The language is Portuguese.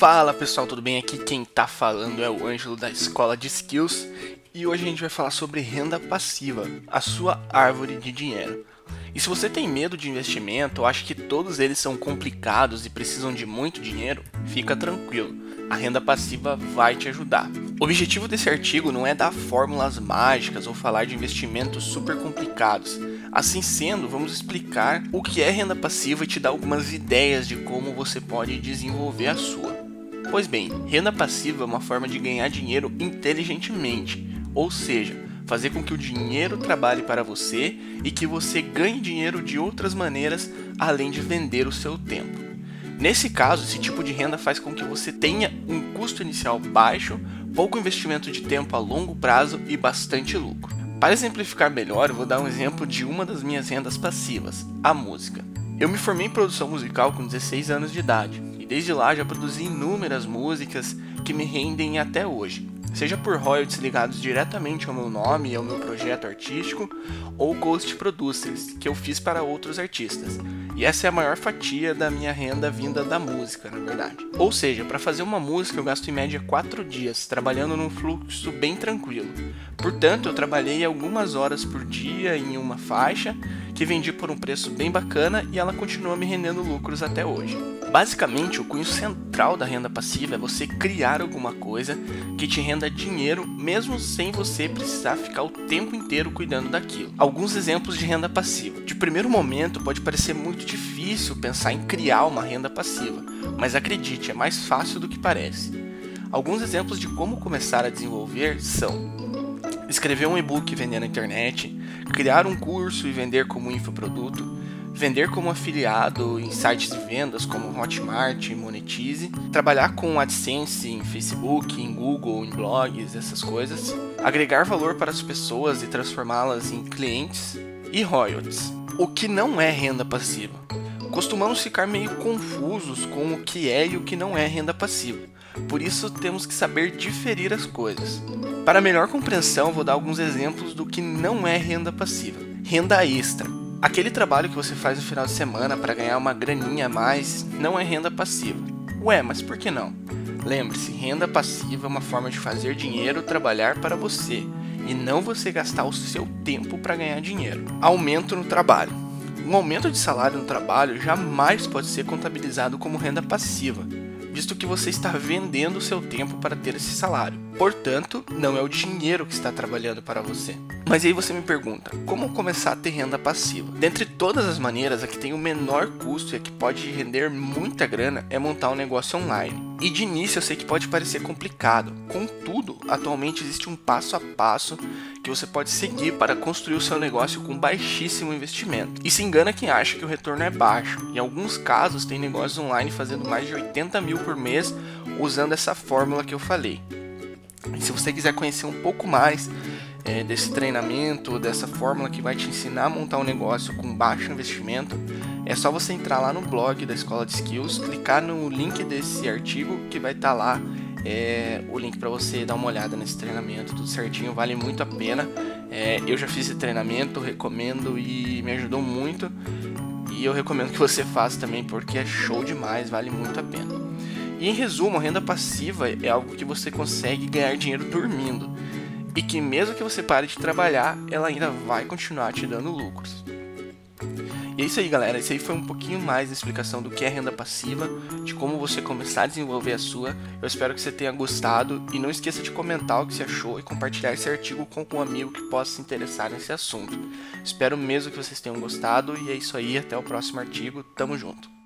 Fala pessoal, tudo bem? Aqui quem tá falando é o Ângelo da Escola de Skills e hoje a gente vai falar sobre renda passiva, a sua árvore de dinheiro. E se você tem medo de investimento ou acha que todos eles são complicados e precisam de muito dinheiro, fica tranquilo, a renda passiva vai te ajudar. O objetivo desse artigo não é dar fórmulas mágicas ou falar de investimentos super complicados. Assim sendo, vamos explicar o que é renda passiva e te dar algumas ideias de como você pode desenvolver a sua. Pois bem, renda passiva é uma forma de ganhar dinheiro inteligentemente, ou seja, fazer com que o dinheiro trabalhe para você e que você ganhe dinheiro de outras maneiras além de vender o seu tempo. Nesse caso, esse tipo de renda faz com que você tenha um custo inicial baixo, pouco investimento de tempo a longo prazo e bastante lucro. Para exemplificar melhor, vou dar um exemplo de uma das minhas rendas passivas, a música. Eu me formei em produção musical com 16 anos de idade Desde lá já produzi inúmeras músicas que me rendem até hoje, seja por royalties ligados diretamente ao meu nome e ao meu projeto artístico, ou ghost producers, que eu fiz para outros artistas. E essa é a maior fatia da minha renda vinda da música, na verdade. Ou seja, para fazer uma música eu gasto em média 4 dias, trabalhando num fluxo bem tranquilo. Portanto, eu trabalhei algumas horas por dia em uma faixa que vendi por um preço bem bacana e ela continua me rendendo lucros até hoje. Basicamente, o cunho central da renda passiva é você criar alguma coisa que te renda dinheiro, mesmo sem você precisar ficar o tempo inteiro cuidando daquilo. Alguns exemplos de renda passiva. De primeiro momento, pode parecer muito difícil pensar em criar uma renda passiva, mas acredite, é mais fácil do que parece. Alguns exemplos de como começar a desenvolver são escrever um e-book e vender na internet, criar um curso e vender como infoproduto, vender como afiliado em sites de vendas como Hotmart e Monetize, trabalhar com AdSense em Facebook, em Google, em blogs, essas coisas, agregar valor para as pessoas e transformá-las em clientes e royalties. O que não é renda passiva? Costumamos ficar meio confusos com o que é e o que não é renda passiva. Por isso temos que saber diferir as coisas. Para melhor compreensão, vou dar alguns exemplos do que não é renda passiva. Renda extra Aquele trabalho que você faz no final de semana para ganhar uma graninha a mais não é renda passiva. Ué, mas por que não? Lembre-se, renda passiva é uma forma de fazer dinheiro trabalhar para você e não você gastar o seu tempo para ganhar dinheiro. Aumento no trabalho. Um aumento de salário no trabalho jamais pode ser contabilizado como renda passiva, visto que você está vendendo o seu tempo para ter esse salário. Portanto, não é o dinheiro que está trabalhando para você. Mas aí você me pergunta, como começar a ter renda passiva? Dentre todas as maneiras, a que tem o menor custo e a que pode render muita grana é montar um negócio online. E de início eu sei que pode parecer complicado, contudo, atualmente existe um passo a passo que você pode seguir para construir o seu negócio com baixíssimo investimento. E se engana quem acha que o retorno é baixo. Em alguns casos, tem negócios online fazendo mais de 80 mil por mês usando essa fórmula que eu falei. E se você quiser conhecer um pouco mais é, desse treinamento, dessa fórmula que vai te ensinar a montar um negócio com baixo investimento, é só você entrar lá no blog da Escola de Skills, clicar no link desse artigo que vai estar tá lá é, o link para você dar uma olhada nesse treinamento, tudo certinho, vale muito a pena. É, eu já fiz esse treinamento, recomendo e me ajudou muito. E eu recomendo que você faça também porque é show demais, vale muito a pena. E em resumo, renda passiva é algo que você consegue ganhar dinheiro dormindo e que mesmo que você pare de trabalhar, ela ainda vai continuar te dando lucros. E é isso aí, galera. Isso aí foi um pouquinho mais de explicação do que é renda passiva, de como você começar a desenvolver a sua. Eu espero que você tenha gostado e não esqueça de comentar o que você achou e compartilhar esse artigo com um amigo que possa se interessar nesse assunto. Espero mesmo que vocês tenham gostado e é isso aí. Até o próximo artigo. Tamo junto.